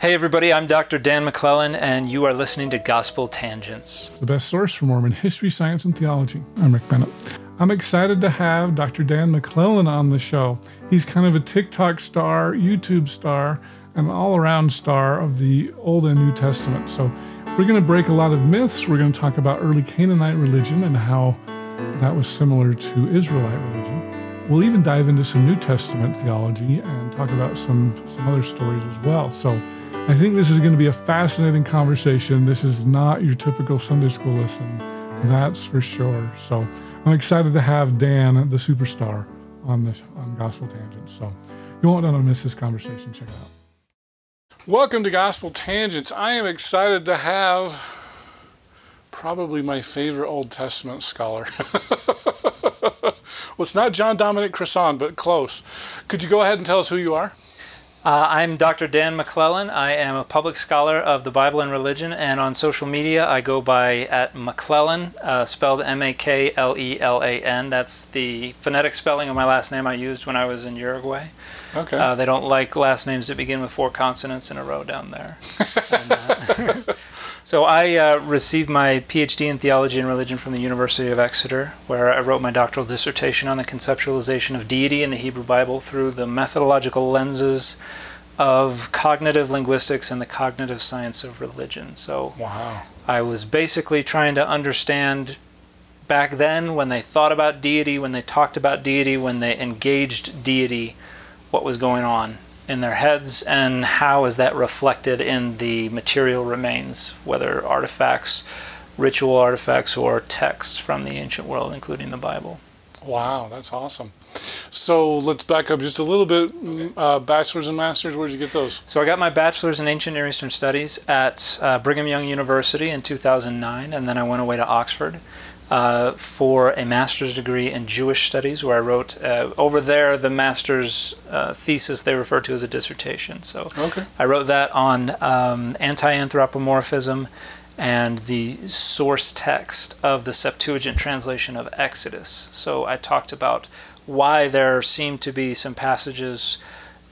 Hey, everybody, I'm Dr. Dan McClellan, and you are listening to Gospel Tangents. The best source for Mormon history, science, and theology. I'm Rick Bennett. I'm excited to have Dr. Dan McClellan on the show. He's kind of a TikTok star, YouTube star, and all around star of the Old and New Testament. So we're going to break a lot of myths. We're going to talk about early Canaanite religion and how that was similar to Israelite religion. We'll even dive into some New Testament theology and talk about some, some other stories as well. So I think this is going to be a fascinating conversation. This is not your typical Sunday school lesson, that's for sure. So I'm excited to have Dan, the superstar, on this on Gospel Tangents. So you won't want to miss this conversation. Check it out. Welcome to Gospel Tangents. I am excited to have probably my favorite Old Testament scholar. well, it's not John Dominic Crossan, but close. Could you go ahead and tell us who you are? Uh, I'm Dr. Dan maklelan. I am a public scholar of the Bible and religion, and on social media I go by at McClellan, uh, spelled M-A-K-L-E-L-A-N. That's the phonetic spelling of my last name I used when I was in Uruguay. Okay. Uh, they don't like last names that begin with four consonants in a row down there. and, uh, so I uh, received my PhD in theology and religion from the University of Exeter, where I wrote my doctoral dissertation on the conceptualization of deity in the Hebrew Bible through the methodological lenses of cognitive linguistics and the cognitive science of religion. So wow. I was basically trying to understand back then when they thought about deity, when they talked about deity, when they engaged deity, what was going on in their heads and how is that reflected in the material remains, whether artifacts, ritual artifacts, or texts from the ancient world, including the Bible. Wow, that's awesome. So let's back up just a little bit. Mm, uh, bachelor's and master's, where did you get those? So I got my bachelor's in ancient Near Eastern studies at uh, Brigham Young University in 2009, and then I went away to Oxford uh, for a master's degree in Jewish studies, where I wrote uh, over there the master's uh, thesis they refer to as a dissertation. So okay. I wrote that on um, anti-anthropomorphism and the source text of the Septuagint translation of Exodus. So I talked about why there seem to be some passages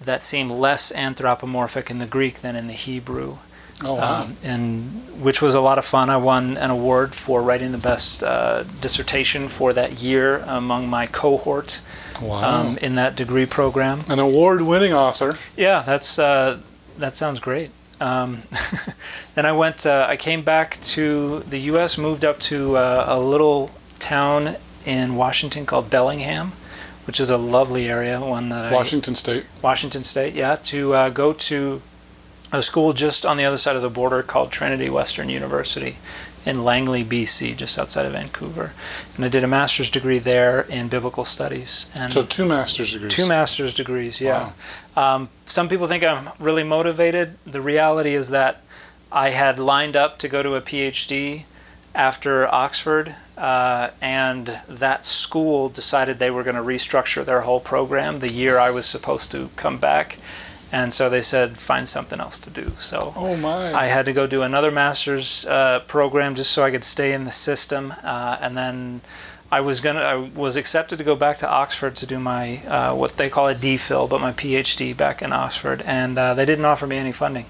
that seem less anthropomorphic in the Greek than in the Hebrew. Oh, wow. Um, and which was a lot of fun. I won an award for writing the best uh, dissertation for that year among my cohort wow. um, in that degree program. An award-winning author. Yeah, that's uh, that sounds great. Um, then I went. Uh, I came back to the U.S. Moved up to uh, a little town in Washington called Bellingham, which is a lovely area. One that Washington I, State. Washington State, yeah. To uh, go to a school just on the other side of the border called Trinity Western University in Langley, BC, just outside of Vancouver. And I did a master's degree there in biblical studies. And so two master's degrees. Two master's degrees, yeah. Wow. Um, some people think I'm really motivated. The reality is that I had lined up to go to a PhD after Oxford, uh, and that school decided they were going to restructure their whole program the year I was supposed to come back and so they said find something else to do. So oh my. I had to go do another master's uh, program just so i could stay in the system uh, and then i was gonna i was accepted to go back to oxford to do my uh, what they call a dphil but my phd back in oxford and uh, they didn't offer me any funding.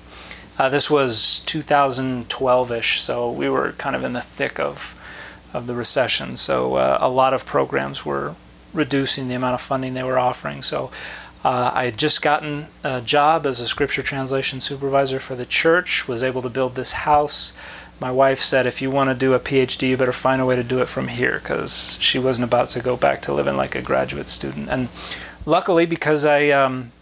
Uh, this was 2012ish so we were kind of in the thick of of the recession. So uh, a lot of programs were reducing the amount of funding they were offering. So uh, I had just gotten a job as a scripture translation supervisor for the church, was able to build this house. My wife said, if you want to do a PhD, you better find a way to do it from here, because she wasn't about to go back to living like a graduate student. And luckily, because I um,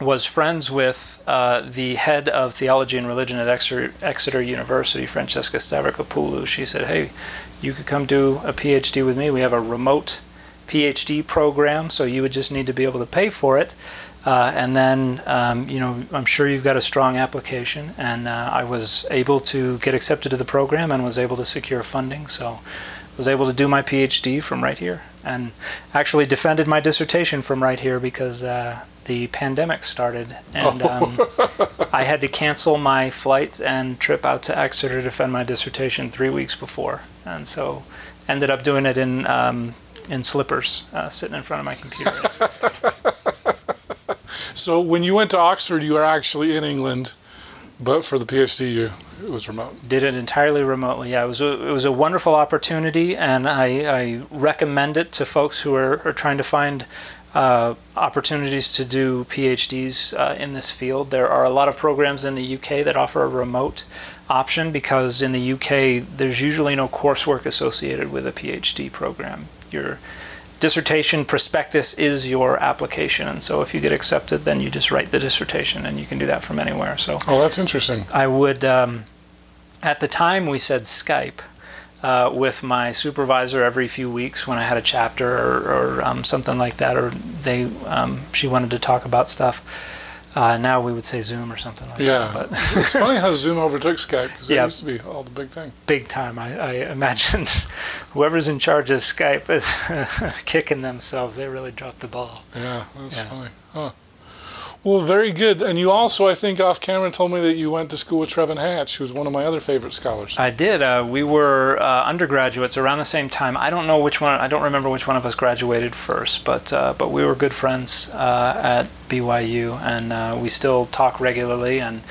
was friends with uh, the head of theology and religion at Exeter, Exeter University, Francesca Stavrakopoulou, she said, hey, you could come do a PhD with me. We have a remote PhD program, so you would just need to be able to pay for it. Uh, and then, um, you know, I'm sure you've got a strong application, and uh, I was able to get accepted to the program and was able to secure funding. So, was able to do my PhD from right here, and actually defended my dissertation from right here because uh, the pandemic started, and um, I had to cancel my flight and trip out to Exeter to defend my dissertation three weeks before, and so ended up doing it in um, in slippers, uh, sitting in front of my computer. so when you went to Oxford, you were actually in England, but for the PhD, you it was remote. Did it entirely remotely. Yeah, it was a, it was a wonderful opportunity, and I, I recommend it to folks who are, are trying to find uh, opportunities to do PhDs uh, in this field. There are a lot of programs in the UK that offer a remote option because in the UK there's usually no coursework associated with a PhD program. Your dissertation prospectus is your application, and so if you get accepted, then you just write the dissertation, and you can do that from anywhere. So, oh, that's interesting. I would. Um, at the time, we said Skype uh, with my supervisor every few weeks when I had a chapter or, or um, something like that, or they um, she wanted to talk about stuff. Uh, now we would say Zoom or something like yeah. that. But it's funny how Zoom overtook Skype because it yeah. used to be all the big thing. Big time. I, I imagine whoever's in charge of Skype is kicking themselves. They really dropped the ball. Yeah, that's yeah. funny. Huh. Well, very good. And you also, I think, off camera told me that you went to school with Trevan Hatch, who's one of my other favorite scholars. I did. Uh, we were uh, undergraduates around the same time. I don't know which one. I don't remember which one of us graduated first, but uh, but we were good friends uh, at BYU, and uh, we still talk regularly. And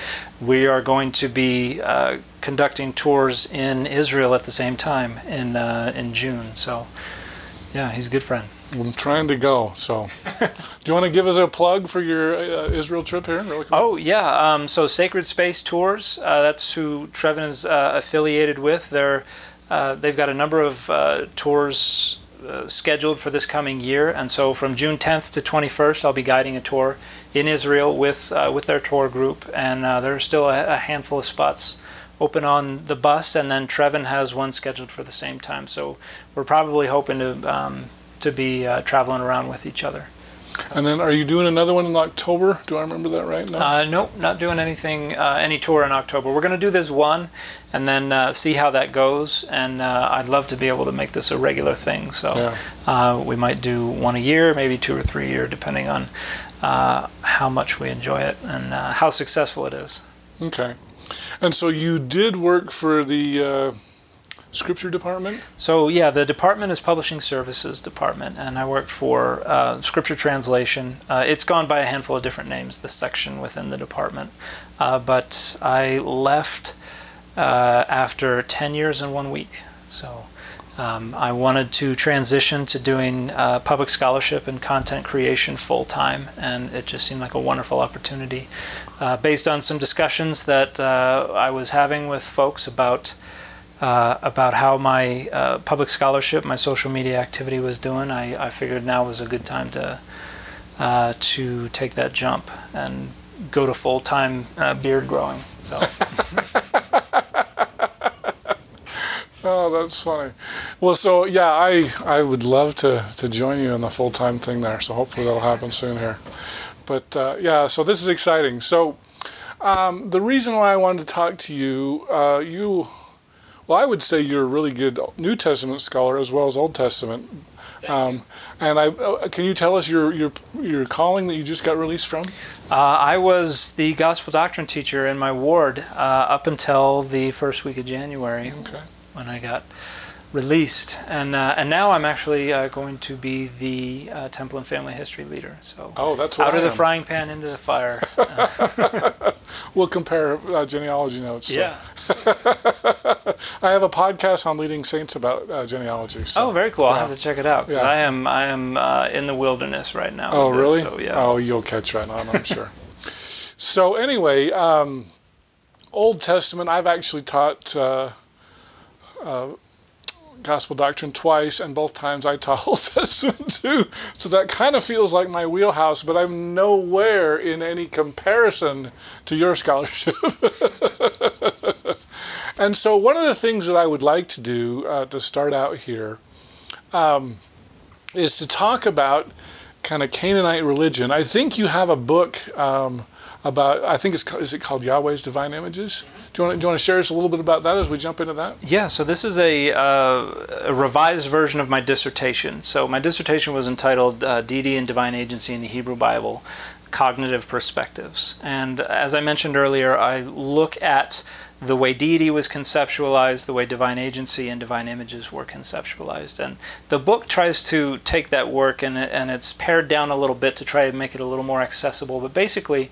we are going to be uh, conducting tours in Israel at the same time in in June. So, yeah, he's a good friend. I'm trying to go. So, do you want to give us a plug for your uh, Israel trip here? Really oh yeah. Um, so Sacred Space Tours. Uh, that's who Trevan is uh, affiliated with. They're uh, they've got a number of uh, tours uh, scheduled for this coming year, and so from June 10th to 21st, I'll be guiding a tour in Israel with with their tour group, and there are still a, a handful of spots open on the bus, and then Trevan has one scheduled for the same time. So we're probably hoping to um, to be uh, traveling around with each other. And then, are you doing another one in October? Do I remember that right? No, uh, nope, not doing anything, uh, any tour in October. We're going to do this one, and then uh, see how that goes. And uh, I'd love to be able to make this a regular thing. So yeah. Uh, we might do one a year, maybe two or three a year, depending on uh, how much we enjoy it and how successful it is. Okay. And so you did work for the scripture department? So yeah, the department is publishing services department, and I worked for uh, scripture translation. Uh, it's gone by a handful of different names, the section within the department, uh, but I left uh, after ten years and one week. So. Um, I wanted to transition to doing uh, public scholarship and content creation full time, and it just seemed like a wonderful opportunity. Uh, based on some discussions that I was having with folks about uh, about how my uh, public scholarship, my social media activity was doing, I, I figured now was a good time to uh, to take that jump and go to full time uh, beard growing. So. oh, that's funny. Well, so yeah, I I would love to to join you in the full time thing there. So hopefully that'll happen soon here. But uh, yeah, so this is exciting. So. Um, the reason why I wanted to talk to you, uh, you well, I would say you're a really good New Testament scholar as well as Old Testament. Um, and I, uh, can you tell us your, your your calling that you just got released from? Uh, I was the gospel doctrine teacher in my ward uh, up until the first week of January, okay. when I got released, and uh, and now I'm actually uh, going to be the uh, Temple and Family History leader. So oh, that's out I of the frying pan into the fire. we'll compare uh, genealogy notes. So. Yeah. I have a podcast on leading saints about uh, genealogy. So. Oh, very cool! I'll have to check it out. Yeah. I am I am uh, in the wilderness right now. Oh, really? so, yeah. Oh, you'll catch right on, I'm sure. so anyway. Um, Old Testament, I've actually taught uh, uh, gospel doctrine twice, and both times I taught Old Testament too. So that kind of feels like my wheelhouse, but I'm nowhere in any comparison to your scholarship. and so, one of the things that I would like to do uh, to start out here um, is to talk about kind of Canaanite religion. I think you have a book um, about. I think it's is it called Yahweh's Divine Images. Do you want to, do you want to share us a little bit about that as we jump into that? Yeah. So this is a, uh, a revised version of my dissertation. So my dissertation was entitled uh, "Deity and Divine Agency in the Hebrew Bible: Cognitive Perspectives." And as I mentioned earlier, I look at the way deity was conceptualized, the way divine agency and divine images were conceptualized. And the book tries to take that work and, and it's pared down a little bit to try to make it a little more accessible. But basically,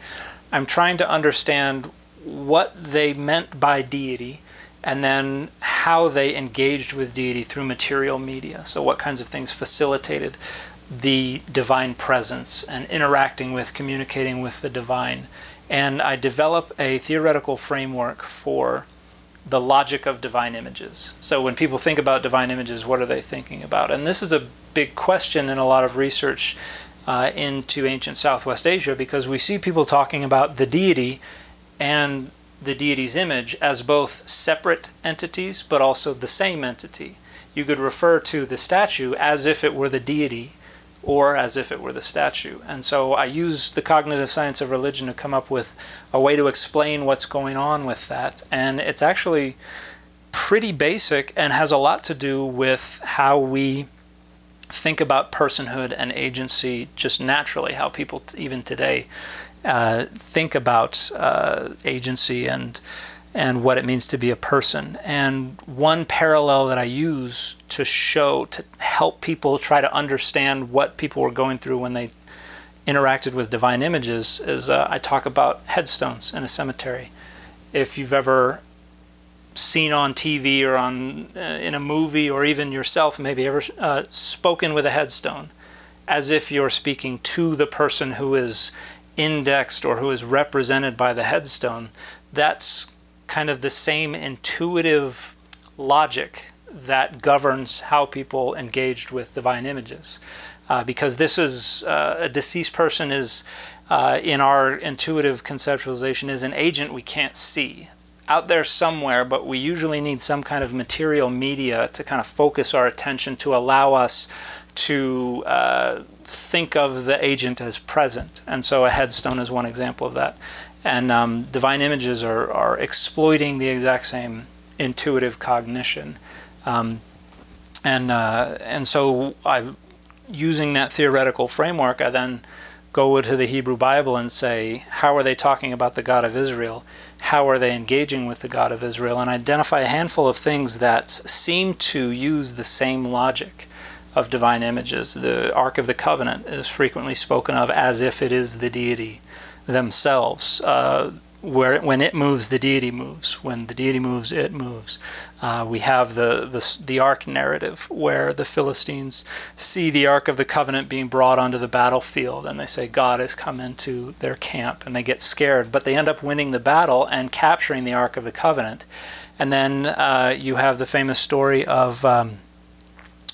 I'm trying to understand what they meant by deity and then how they engaged with deity through material media. So, what kinds of things facilitated the divine presence and interacting with, communicating with the divine and I develop a theoretical framework for the logic of divine images. So when people think about divine images, what are they thinking about? And this is a big question in a lot of research uh, into ancient Southwest Asia because we see people talking about the deity and the deity's image as both separate entities but also the same entity. You could refer to the statue as if it were the deity or as if it were the statue. And so I use the cognitive science of religion to come up with a way to explain what's going on with that. And it's actually pretty basic and has a lot to do with how we think about personhood and agency just naturally, how people t- even today uh, think about uh, agency and and what it means to be a person. And one parallel that I use to show, to help people try to understand what people were going through when they interacted with divine images, is uh, I talk about headstones in a cemetery. If you've ever seen on TV or on uh, in a movie or even yourself maybe ever uh, spoken with a headstone as if you're speaking to the person who is indexed or who is represented by the headstone that's kind of the same intuitive logic that governs how people engaged with divine images. Uh, because this is uh, a deceased person is uh, in our intuitive conceptualization is an agent we can't see out there somewhere but we usually need some kind of material media to kind of focus our attention to allow us to uh, think of the agent as present and so a headstone is one example of that and um, divine images are, are exploiting the exact same intuitive cognition. Um, and, uh, and so I, using that theoretical framework, I then go to the Hebrew Bible and say, how are they talking about the God of Israel? How are they engaging with the God of Israel? And identify a handful of things that seem to use the same logic of divine images. The Ark of the Covenant is frequently spoken of as if it is the deity themselves. Uh, where when it moves, the deity moves. When the deity moves, it moves. Uh, we have the, the the ark narrative where the Philistines see the ark of the covenant being brought onto the battlefield, and they say God has come into their camp, and they get scared. But they end up winning the battle and capturing the ark of the covenant. And then uh, you have the famous story of um,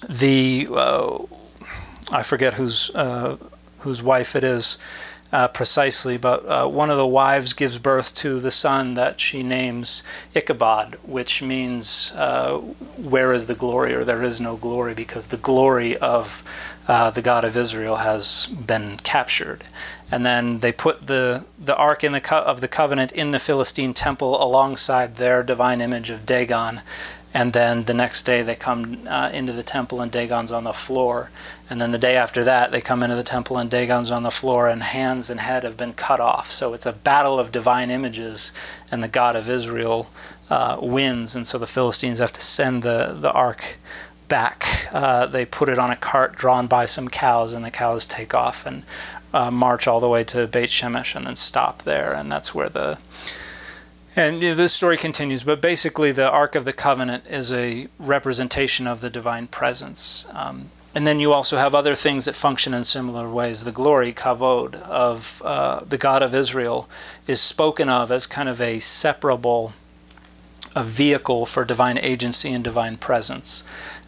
the uh, I forget whose uh, whose wife it is uh, precisely, but uh, one of the wives gives birth to the son that she names Ichabod, which means uh, where is the glory, or there is no glory, because the glory of uh, the God of Israel has been captured. And then they put the, the ark the co- of the covenant in the Philistine temple alongside their divine image of Dagon. And then the next day they come uh, into the temple and Dagon's on the floor. And then the day after that, they come into the temple and Dagon's on the floor, and hands and head have been cut off. So it's a battle of divine images, and the God of Israel uh, wins. And so the Philistines have to send the, the ark back. Uh, they put it on a cart drawn by some cows, and the cows take off and uh, march all the way to Beit Shemesh and then stop there. And that's where the. And this story continues, but basically, the Ark of the Covenant is a representation of the divine presence. Um, and then you also have other things that function in similar ways. The glory, kavod, of uh, the God of Israel is spoken of as kind of a separable a vehicle for divine agency and divine presence.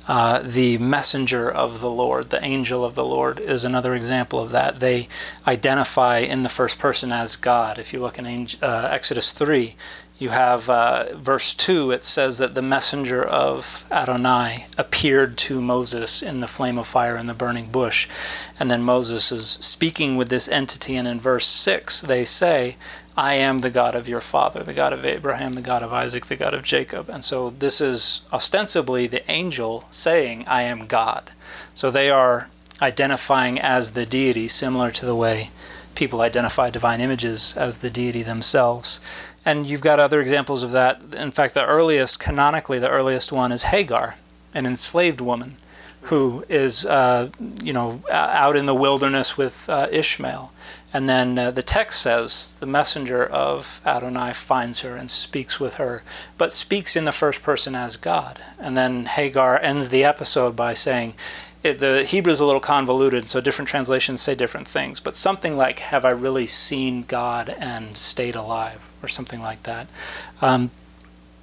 Uh, the messenger of the Lord, the angel of the Lord, is another example of that. They identify in the first person as God. If you look in uh, Exodus 3, you have uh, verse 2, it says that the messenger of Adonai appeared to Moses in the flame of fire in the burning bush. And then Moses is speaking with this entity, and in verse 6, they say, I am the God of your father, the God of Abraham, the God of Isaac, the God of Jacob. And so this is ostensibly the angel saying, I am God. So they are identifying as the deity, similar to the way people identify divine images as the deity themselves. And you've got other examples of that. In fact, the earliest, canonically, the earliest one is Hagar, an enslaved woman who is, uh, you know, out in the wilderness with uh, Ishmael. And then uh, the text says the messenger of Adonai finds her and speaks with her, but speaks in the first person as God. And then Hagar ends the episode by saying, it, the Hebrew is a little convoluted, so different translations say different things, but something like, Have I really seen God and stayed alive? or something like that. Um,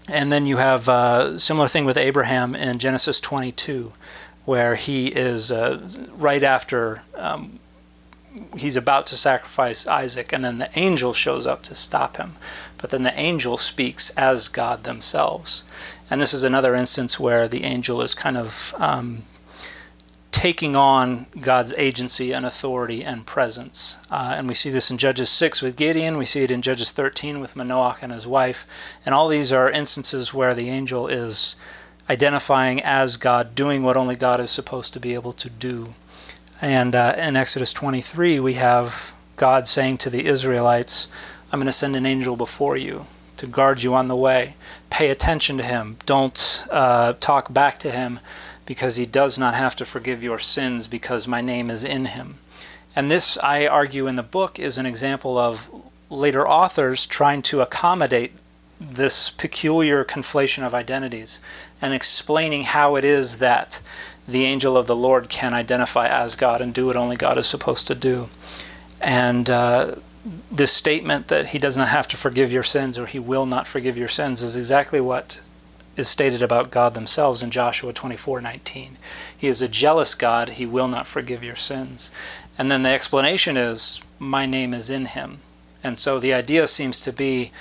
and then you have a uh, similar thing with Abraham in Genesis 22, where he is uh, right after um, he's about to sacrifice Isaac, and then the angel shows up to stop him. But then the angel speaks as God themselves. And this is another instance where the angel is kind of um, taking on God's agency and authority and presence. Uh, and we see this in Judges 6 with Gideon, we see it in Judges 13 with Manoach and his wife. And all these are instances where the angel is identifying as God, doing what only God is supposed to be able to do. And uh, in Exodus 23, we have God saying to the Israelites, I'm going to send an angel before you to guard you on the way. Pay attention to him. Don't uh, talk back to him because he does not have to forgive your sins because my name is in him. And this, I argue in the book, is an example of later authors trying to accommodate this peculiar conflation of identities and explaining how it is that the angel of the Lord can identify as God and do what only God is supposed to do. And uh, this statement that he does not have to forgive your sins or he will not forgive your sins is exactly what is stated about God themselves in Joshua 24:19. He is a jealous God, he will not forgive your sins. And then the explanation is my name is in him. And so the idea seems to be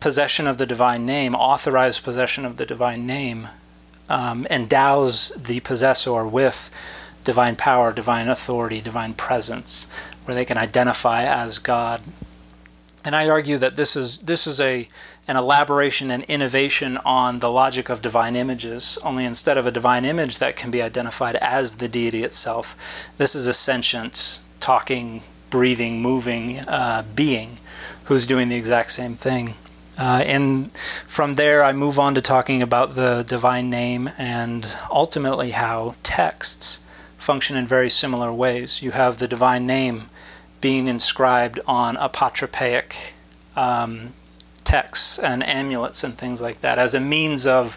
possession of the divine name, authorized possession of the divine name, um, endows the possessor with divine power, divine authority, divine presence, where they can identify as God. And I argue that this is this is a an elaboration and innovation on the logic of divine images, only instead of a divine image that can be identified as the deity itself, this is a sentient, talking, breathing, moving uh, being who's doing the exact same thing. Uh, and from there, I move on to talking about the divine name and ultimately how texts function in very similar ways. You have the divine name being inscribed on apotropaic um, texts and amulets and things like that as a means of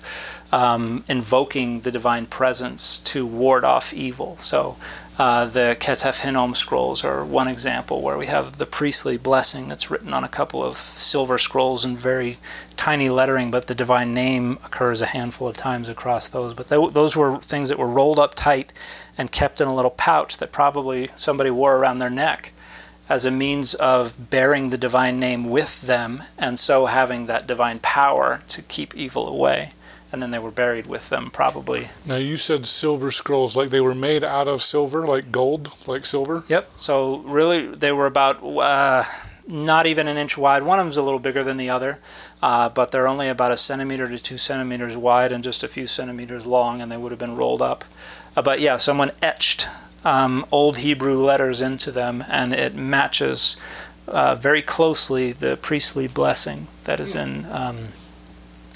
um, invoking the divine presence to ward off evil. So uh, the Ketef Hinnom scrolls are one example where we have the priestly blessing that's written on a couple of silver scrolls in very tiny lettering, but the divine name occurs a handful of times across those. But th- those were things that were rolled up tight and kept in a little pouch that probably somebody wore around their neck as a means of bearing the divine name with them and so having that divine power to keep evil away. And then they were buried with them, probably. Now, you said silver scrolls, like they were made out of silver, like gold, like silver? Yep. So, really, they were about uh, not even an inch wide. One of them's a little bigger than the other, uh, but they're only about a centimeter to two centimeters wide and just a few centimeters long, and they would have been rolled up. Uh, but yeah, someone etched um, Old Hebrew letters into them, and it matches uh, very closely the priestly blessing that is in um,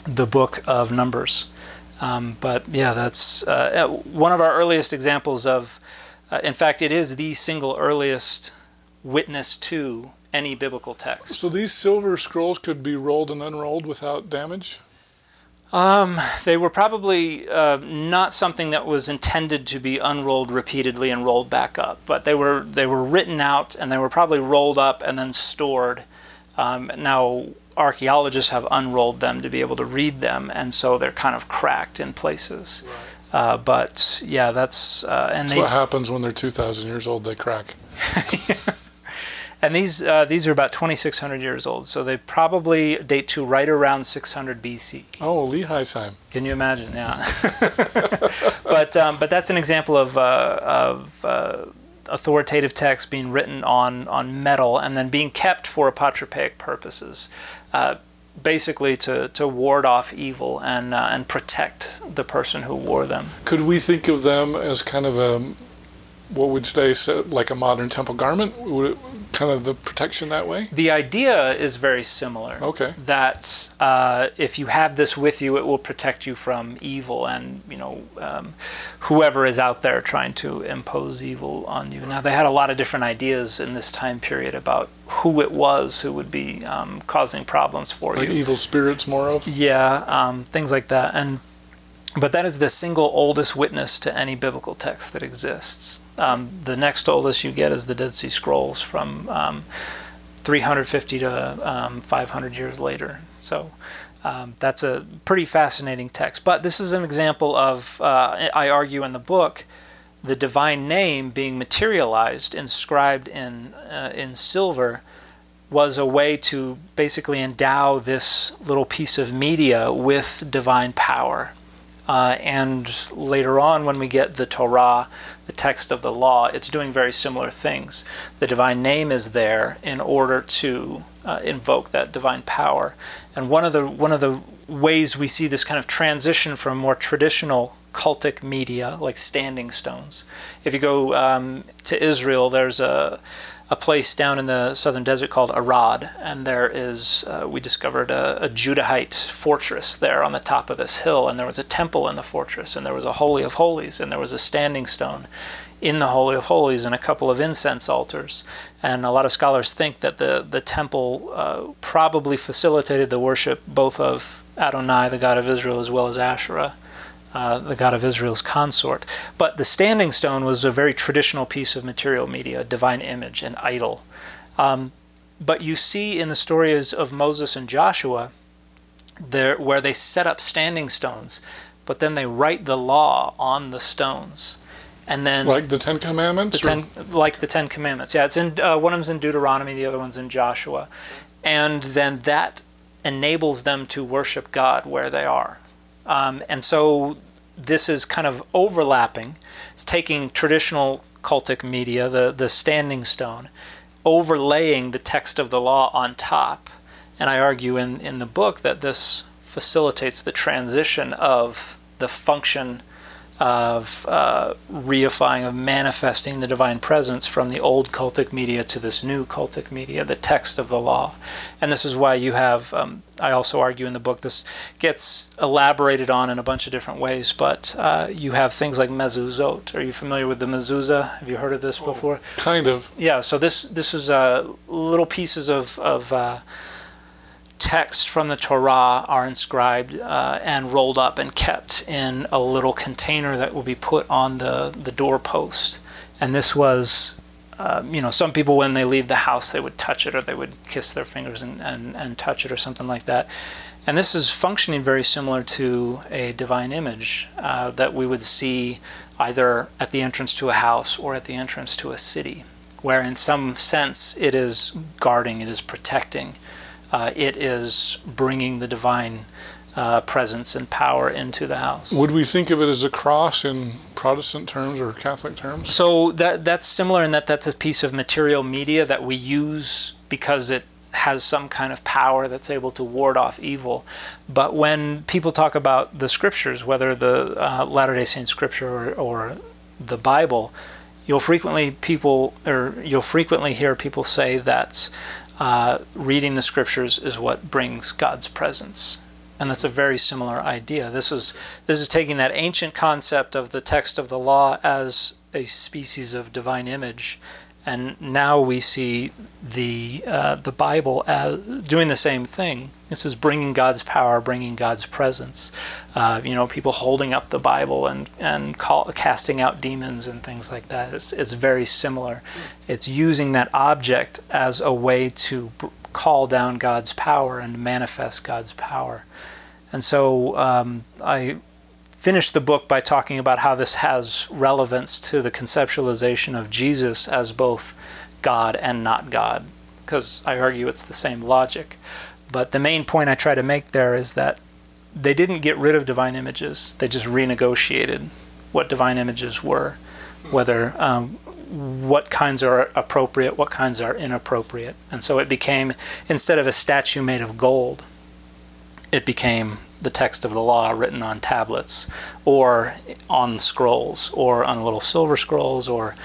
the book of Numbers. Um, but yeah, that's uh, one of our earliest examples of, uh, in fact, it is the single earliest witness to any biblical text. So these silver scrolls could be rolled and unrolled without damage? Um, they were probably uh, not something that was intended to be unrolled repeatedly and rolled back up, but they were they were written out and they were probably rolled up and then stored. Um, now archaeologists have unrolled them to be able to read them, and so they're kind of cracked in places. Uh, but yeah, that's uh, and that's they, what happens when they're two thousand years old. They crack. and these uh, these are about 2,600 years old, so they probably date to right around 600 BC. Oh, Lehi's time. Can you imagine? Yeah. but um, but that's an example of uh, of uh, authoritative text being written on on metal and then being kept for apotropaic purposes. Uh, basically, to, to ward off evil and uh, and protect the person who wore them. Could we think of them as kind of a what would you say, like a modern temple garment? Would it, kind of the protection that way? The idea is very similar. Okay. That uh, if you have this with you, it will protect you from evil and you know um, whoever is out there trying to impose evil on you. Now they had a lot of different ideas in this time period about who it was who would be um, causing problems for like you. evil spirits, more of. Yeah, um, things like that. And but that is the single oldest witness to any biblical text that exists. Um, the next oldest you get is the Dead Sea Scrolls from um, 350 to um, 500 years later. So um, that's a pretty fascinating text. But this is an example of, uh, I argue in the book, the divine name being materialized, inscribed in uh, in silver, was a way to basically endow this little piece of media with divine power. Uh, and later on, when we get the Torah, the text of the law, it's doing very similar things. The divine name is there in order to uh, invoke that divine power. And one of the one of the ways we see this kind of transition from more traditional cultic media, like standing stones. If you go um, to Israel, there's a a place down in the southern desert called Arad, and there is uh, we discovered a, a Judahite fortress there on the top of this hill, and there was a temple in the fortress, and there was a holy of holies, and there was a standing stone in the holy of holies, and a couple of incense altars. And a lot of scholars think that the the temple uh, probably facilitated the worship both of Adonai, the God of Israel, as well as Asherah. Uh, the god of Israel's consort. But the standing stone was a very traditional piece of material media, a divine image, an idol. Um, but you see in the stories of Moses and Joshua, there where they set up standing stones, but then they write the law on the stones, and then like the Ten Commandments, the ten, like the Ten Commandments. Yeah, it's in uh, one of them's in Deuteronomy, the other one's in Joshua, and then that enables them to worship God where they are. Um, and so this is kind of overlapping. It's taking traditional cultic media, the, the standing stone, overlaying the text of the law on top. And I argue in, in the book that this facilitates the transition of the function of uh, reifying, of manifesting the divine presence from the old cultic media to this new cultic media, the text of the law. And this is why you have, um, I also argue in the book, this gets elaborated on in a bunch of different ways, but uh, you have things like mezuzot. Are you familiar with the mezuzah? Have you heard of this before? kind of. Yeah, so this, this is uh, little pieces of, of uh, text from the Torah are inscribed uh, and rolled up and kept in a little container that will be put on the, the doorpost. And this was, uh, you know, some people when they leave the house, they would touch it or they would kiss their fingers and, and, and touch it or something like that. And this is functioning very similar to a divine image uh, that we would see either at the entrance to a house or at the entrance to a city, where in some sense it is guarding, it is protecting uh, it is bringing the divine uh, presence and power into the house. Would we think of it as a cross in Protestant terms or Catholic terms? So that that's similar in that that's a piece of material media that we use because it has some kind of power that's able to ward off evil. But when people talk about the scriptures, whether the uh, Latter Day Saint scripture or, or the Bible, you'll frequently people or you'll frequently hear people say that uh, reading the scriptures is what brings God's presence. And that's a very similar idea. This is this is taking that ancient concept of the text of the law as a species of divine image, and now we see the uh, the Bible as doing the same thing. This is bringing God's power, bringing God's presence. Uh, you know, people holding up the Bible and and call, casting out demons and things like that. It's it's very similar. It's using that object as a way to call down God's power and manifest God's power. And so um, I finished the book by talking about how this has relevance to the conceptualization of Jesus as both God and not God, because I argue it's the same logic. But the main point I try to make there is that they didn't get rid of divine images, they just renegotiated what divine images were, whether um, what kinds are appropriate, what kinds are inappropriate. And so it became, instead of a statue made of gold, it became the text of the law written on tablets or on scrolls or on little silver scrolls or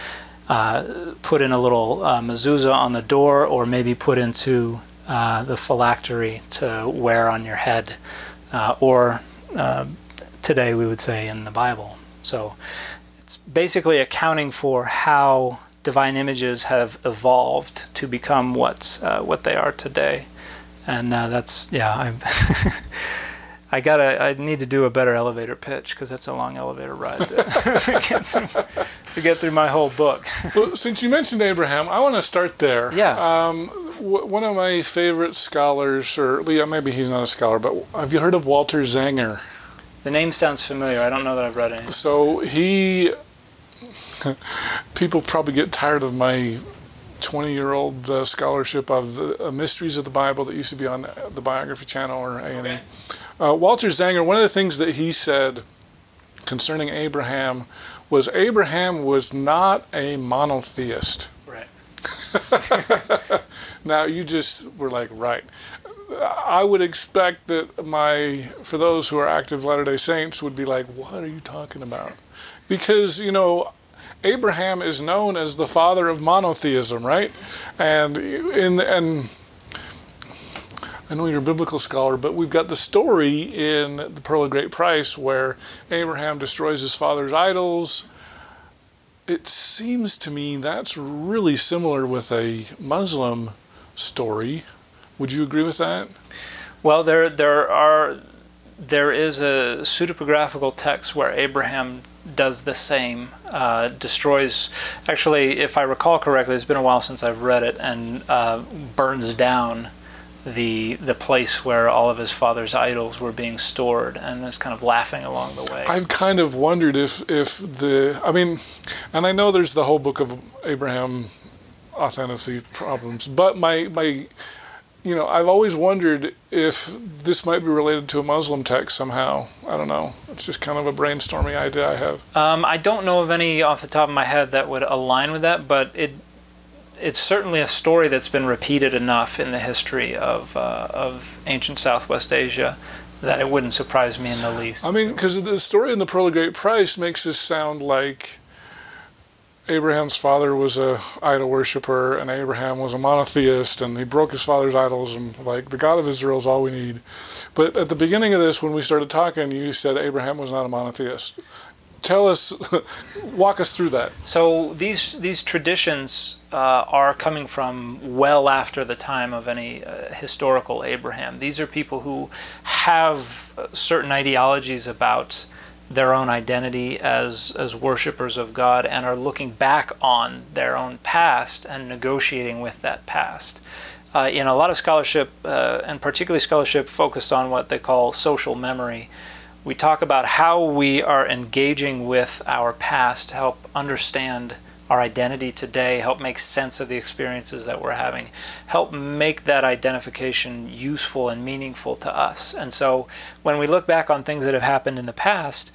uh, put in a little uh, mezuzah on the door or maybe put into uh, the phylactery to wear on your head uh, or uh, today we would say in the Bible. So it's basically accounting for how divine images have evolved to become what uh, what they are today, and that's yeah. I I gotta I need to do a better elevator pitch because that's a long elevator ride to, get through, to get through my whole book. well, since you mentioned Abraham, I want to start there. Yeah. Um, w- one of my favorite scholars, or yeah, maybe he's not a scholar, but have you heard of Walter Zanger? The name sounds familiar. I don't know that I've read any. So he, people probably get tired of my 20 year old uh, scholarship of the uh, mysteries of the Bible that used to be on the Biography Channel or A&E. Okay. Uh, Walter Zanger, one of the things that he said concerning Abraham was Abraham was not a monotheist. Right. now you just were like, right. I would expect that my, for those who are active Latter day Saints, would be like, what are you talking about? Because, you know, Abraham is known as the father of monotheism, right? And in and I know you're a biblical scholar, but we've got the story in the Pearl of Great Price where Abraham destroys his father's idols. It seems to me that's really similar with a Muslim story. Would you agree with that? Well, there there are there is a pseudepigraphical text where Abraham does the same, uh, destroys. Actually, if I recall correctly, it's been a while since I've read it, and uh, burns down the the place where all of his father's idols were being stored, and is kind of laughing along the way. I've kind of wondered if if the I mean, and I know there's the whole book of Abraham authenticity problems, but my my you know, I've always wondered if this might be related to a Muslim text somehow. I don't know. It's just kind of a brainstorming idea I have. Um, I don't know of any off the top of my head that would align with that, but it it's certainly a story that's been repeated enough in the history of uh, of ancient Southwest Asia that it wouldn't surprise me in the least. I mean, because the story in the Pearl of Great Price makes this sound like Abraham's father was a idol worshiper, and Abraham was a monotheist, and he broke his father's idols, and like the God of Israel is all we need. But at the beginning of this, when we started talking, you said Abraham was not a monotheist. Tell us, walk us through that. So these these traditions uh, are coming from well after the time of any uh, historical Abraham. These are people who have certain ideologies about their own identity as as worshipers of God and are looking back on their own past and negotiating with that past. Uh, in a lot of scholarship, uh, and particularly scholarship focused on what they call social memory, we talk about how we are engaging with our past to help understand our identity today, help make sense of the experiences that we're having, help make that identification useful and meaningful to us. And so when we look back on things that have happened in the past,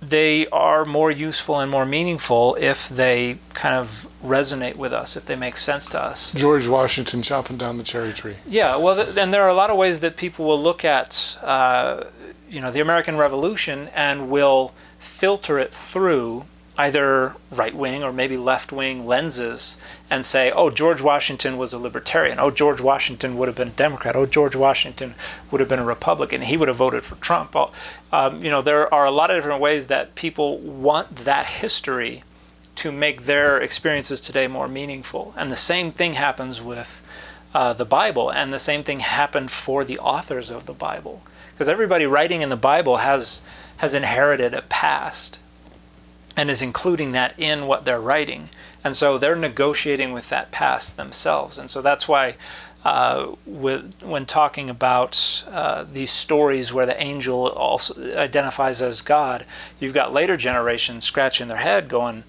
they are more useful and more meaningful if they kind of resonate with us, if they make sense to us. George Washington chopping down the cherry tree. Yeah, well, th- and there are a lot of ways that people will look at, uh, you know, the American Revolution and will filter it through either right wing or maybe left wing lenses and say, oh, George Washington was a libertarian. Oh, George Washington would have been a Democrat. Oh, George Washington would have been a Republican. He would have voted for Trump. Um, you know, there are a lot of different ways that people want that history to make their experiences today more meaningful. And the same thing happens with uh, the Bible, and the same thing happened for the authors of the Bible. Because everybody writing in the Bible has has inherited a past and is including that in what they're writing. And so they're negotiating with that past themselves. And so that's why uh, with when talking about uh, these stories where the angel also identifies as God, you've got later generations scratching their head, going,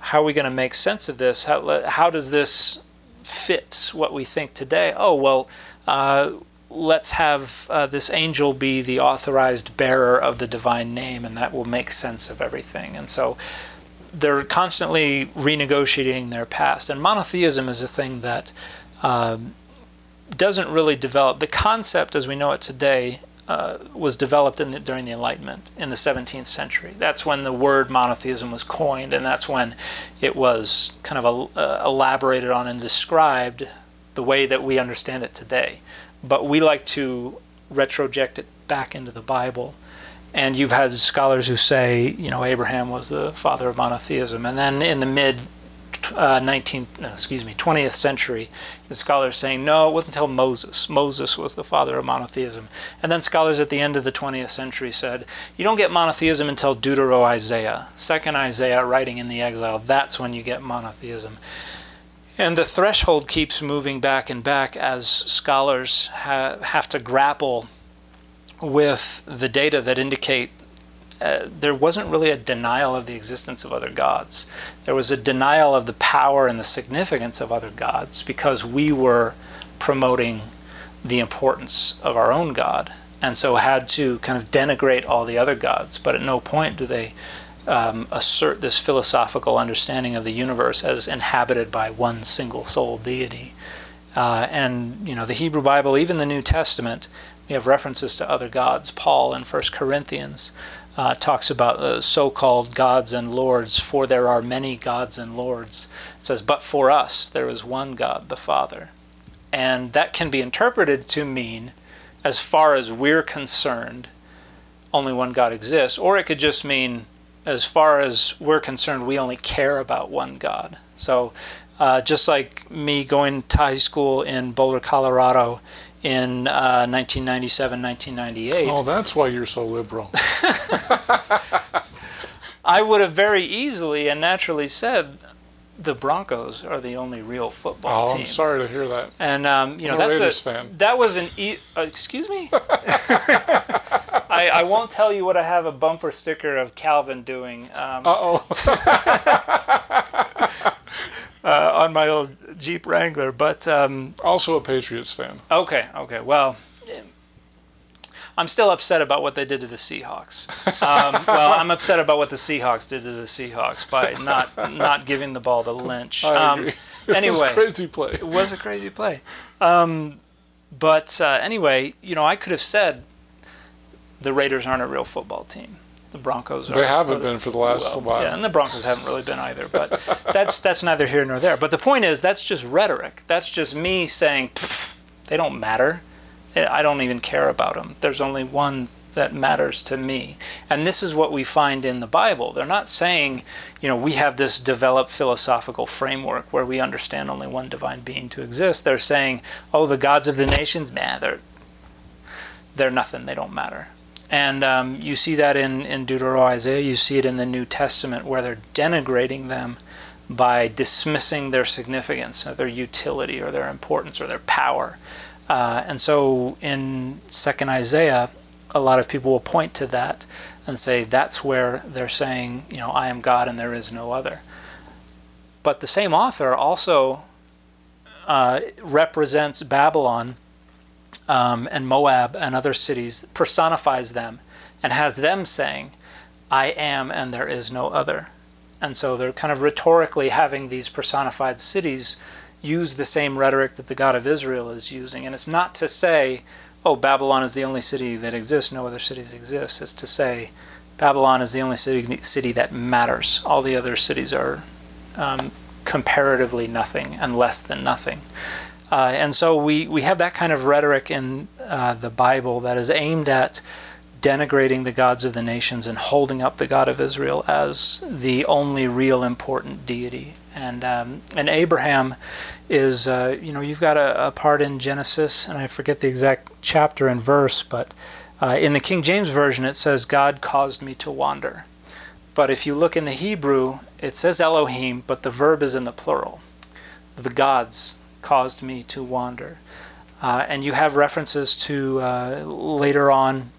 "How are we going to make sense of this? How how does this fit what we think today?" Oh well. Uh, let's have uh, this angel be the authorized bearer of the divine name, and that will make sense of everything. And so they're constantly renegotiating their past. And monotheism is a thing that um, doesn't really develop. The concept, as we know it today, uh, was developed the, during the Enlightenment in the 17th century. That's when the word monotheism was coined, and that's when it was kind of uh, elaborated on and described the way that we understand it today. But we like to retroject it back into the Bible. And you've had scholars who say, you know, Abraham was the father of monotheism. And then in the mid uh, 19th, no, excuse me, 20th century, the scholars saying, no, it wasn't until Moses. Moses was the father of monotheism. And then scholars at the end of the 20th century said, you don't get monotheism until Deutero Isaiah, second Isaiah writing in the exile. That's when you get monotheism. And the threshold keeps moving back and back as scholars ha- have to grapple with the data that indicate uh, there wasn't really a denial of the existence of other gods. There was a denial of the power and the significance of other gods because we were promoting the importance of our own God and so had to kind of denigrate all the other gods. But at no point do they um, assert this philosophical understanding of the universe as inhabited by one single sole deity. Uh, and you know the Hebrew Bible, even the New Testament, we have references to other gods. Paul in 1 Corinthians uh, talks about the so-called gods and lords, for there are many gods and lords. It says, but for us there is one God, the Father. And that can be interpreted to mean, as far as we're concerned, only one God exists, or it could just mean as far as we're concerned, we only care about one God. So, uh, just like me going to high school in Boulder, Colorado in uh, 1997, 1998. Oh, that's why you're so liberal. I would have very easily and naturally said the Broncos are the only real football oh, team. I'm sorry to hear that. And um, you know I'm that's a that was an e- uh, excuse me. I, I won't tell you what I have a bumper sticker of Calvin doing. Um, Uh oh. uh, on my old Jeep Wrangler, but um, also a Patriots fan. okay, okay, well. I'm still upset about what they did to the Seahawks. Um, well, I'm upset about what the Seahawks did to the Seahawks by not not giving the ball to Lynch. I Um, agree. It was anyway, a crazy play. It was a crazy play. Um, but uh, anyway, you know, I could have said the Raiders aren't a real football team. The Broncos are. They haven't been for the last well, while. Yeah, and the Broncos haven't really been either. But that's that's neither here nor there. But the point is, that's just rhetoric. That's just me saying they don't matter. Eh, I don't even care about them. There's only one that matters to me. And this is what we find in the Bible. They're not saying, you know, we have this developed philosophical framework where we understand only one divine being to exist. They're saying, oh, the gods of the nations, man, they're they're nothing. They don't matter. And um, you see that in, in Deuteronomy, Isaiah. You see it in the New Testament where they're denigrating them by dismissing their significance, their utility, or their importance, or their power. Uh, and so in Second Isaiah, a lot of people will point to that and say that's where they're saying, you know, I am God and there is no other. But the same author also uh, represents Babylon um, and Moab and other cities, personifies them, and has them saying, I am and there is no other. And so they're kind of rhetorically having these personified cities use the same rhetoric that the God of Israel is using. And it's not to say, oh, Babylon is the only city that exists, no other cities exist. It's to say, Babylon is the only city, city that matters. All the other cities are um, comparatively nothing and less than nothing. Uh, and so we, we have that kind of rhetoric in uh, the Bible that is aimed at denigrating the gods of the nations and holding up the God of Israel as the only real important deity. And um, and Abraham is uh, you know you've got a, a, part in Genesis and I forget the exact chapter and verse, but uh, in the King James version it says God caused me to wander. But if you look in the Hebrew, it says Elohim, but the verb is in the plural. The gods caused me to wander. Uh, and you have references to uh, later on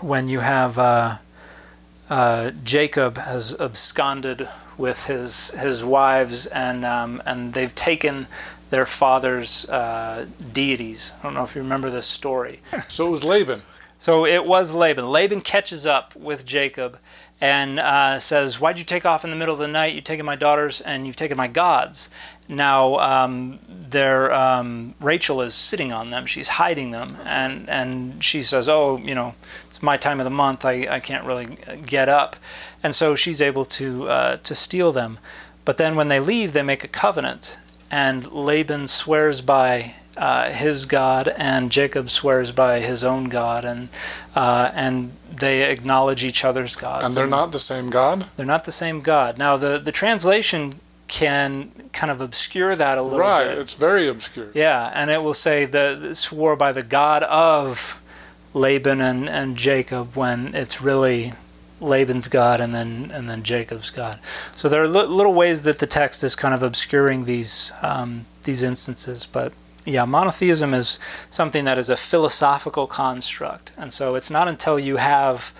when you have uh, uh, Jacob has absconded with his his wives and um, and they've taken their father's uh, deities. I don't know if you remember this story. So it was Laban. So it was Laban. Laban catches up with Jacob and uh, says, "Why'd you take off in the middle of the night? You've taken my daughters and you've taken my gods." Now, um, um, Rachel is sitting on them. She's hiding them, and and she says, "Oh, you know, it's my time of the month. I, I can't really get up," and so she's able to uh, to steal them. But then when they leave, they make a covenant, and Laban swears by uh, his God, and Jacob swears by his own God, and uh, and they acknowledge each other's gods. And they're not the same God? They're not the same God. Now, the, the translation can kind of obscure that a little right, bit. Right, it's very obscure. Yeah, and it will say the swore by the God of Laban and, and Jacob when it's really Laban's God and then and then Jacob's God. So there are li- little ways that the text is kind of obscuring these um, these instances, but yeah, monotheism is something that is a philosophical construct, and so it's not until you have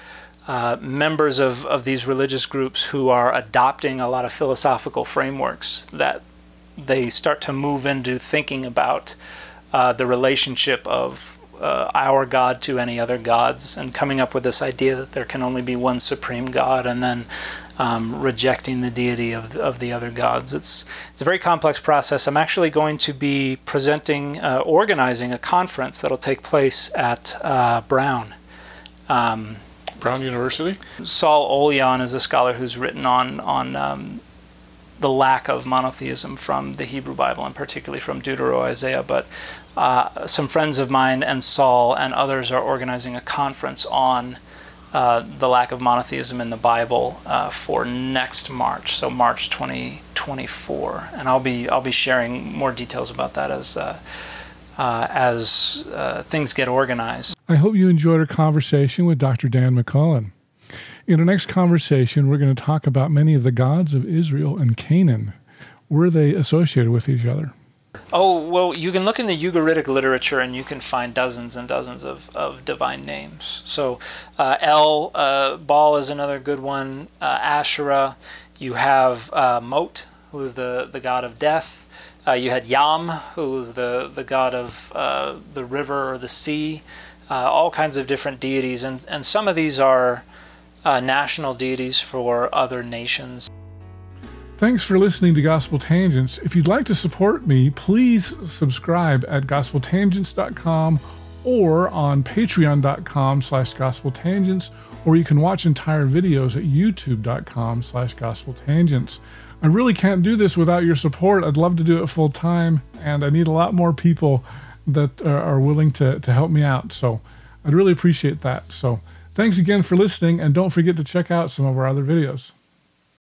uh, members of, of these religious groups who are adopting a lot of philosophical frameworks that they start to move into thinking about uh, the relationship of uh, our God to any other gods and coming up with this idea that there can only be one supreme God and then um, rejecting the deity of, of the other gods. It's, it's a very complex process. I'm actually going to be presenting, uh, organizing a conference that'll take place at uh, Brown. Um, Brown University? Saul Olyan is a scholar who's written on, on um, the lack of monotheism from the Hebrew Bible, and particularly from Deutero Isaiah. But uh, some friends of mine and Saul and others are organizing a conference on uh, the lack of monotheism in the Bible uh, for next March, so March 2024, and I'll be I'll be sharing more details about that as uh, uh, as uh, things get organized. I hope you enjoyed our conversation with Dr. Dan McClellan. In our next conversation, we're going to talk about many of the gods of Israel and Canaan. Were they associated with each other? Oh, well, you can look in the Ugaritic literature and you can find dozens and dozens of, of divine names. So, uh, El, uh, Baal is another good one, uh, Asherah. You have uh, Mot, who is the, the god of death. Uh, you had Yam, who is the, the god of uh, the river or the sea. all kinds of different deities. And, and some of these are national deities for other nations. Thanks for listening to Gospel Tangents. If you'd like to support me, please subscribe at gospeltangents.com or on patreon.com slash gospeltangents, or you can watch entire videos at youtube.com slash gospeltangents. I really can't do this without your support. I'd love to do it full time, and I need a lot more people that are willing to, to help me out. So I'd really appreciate that. So thanks again for listening, and don't forget to check out some of our other videos.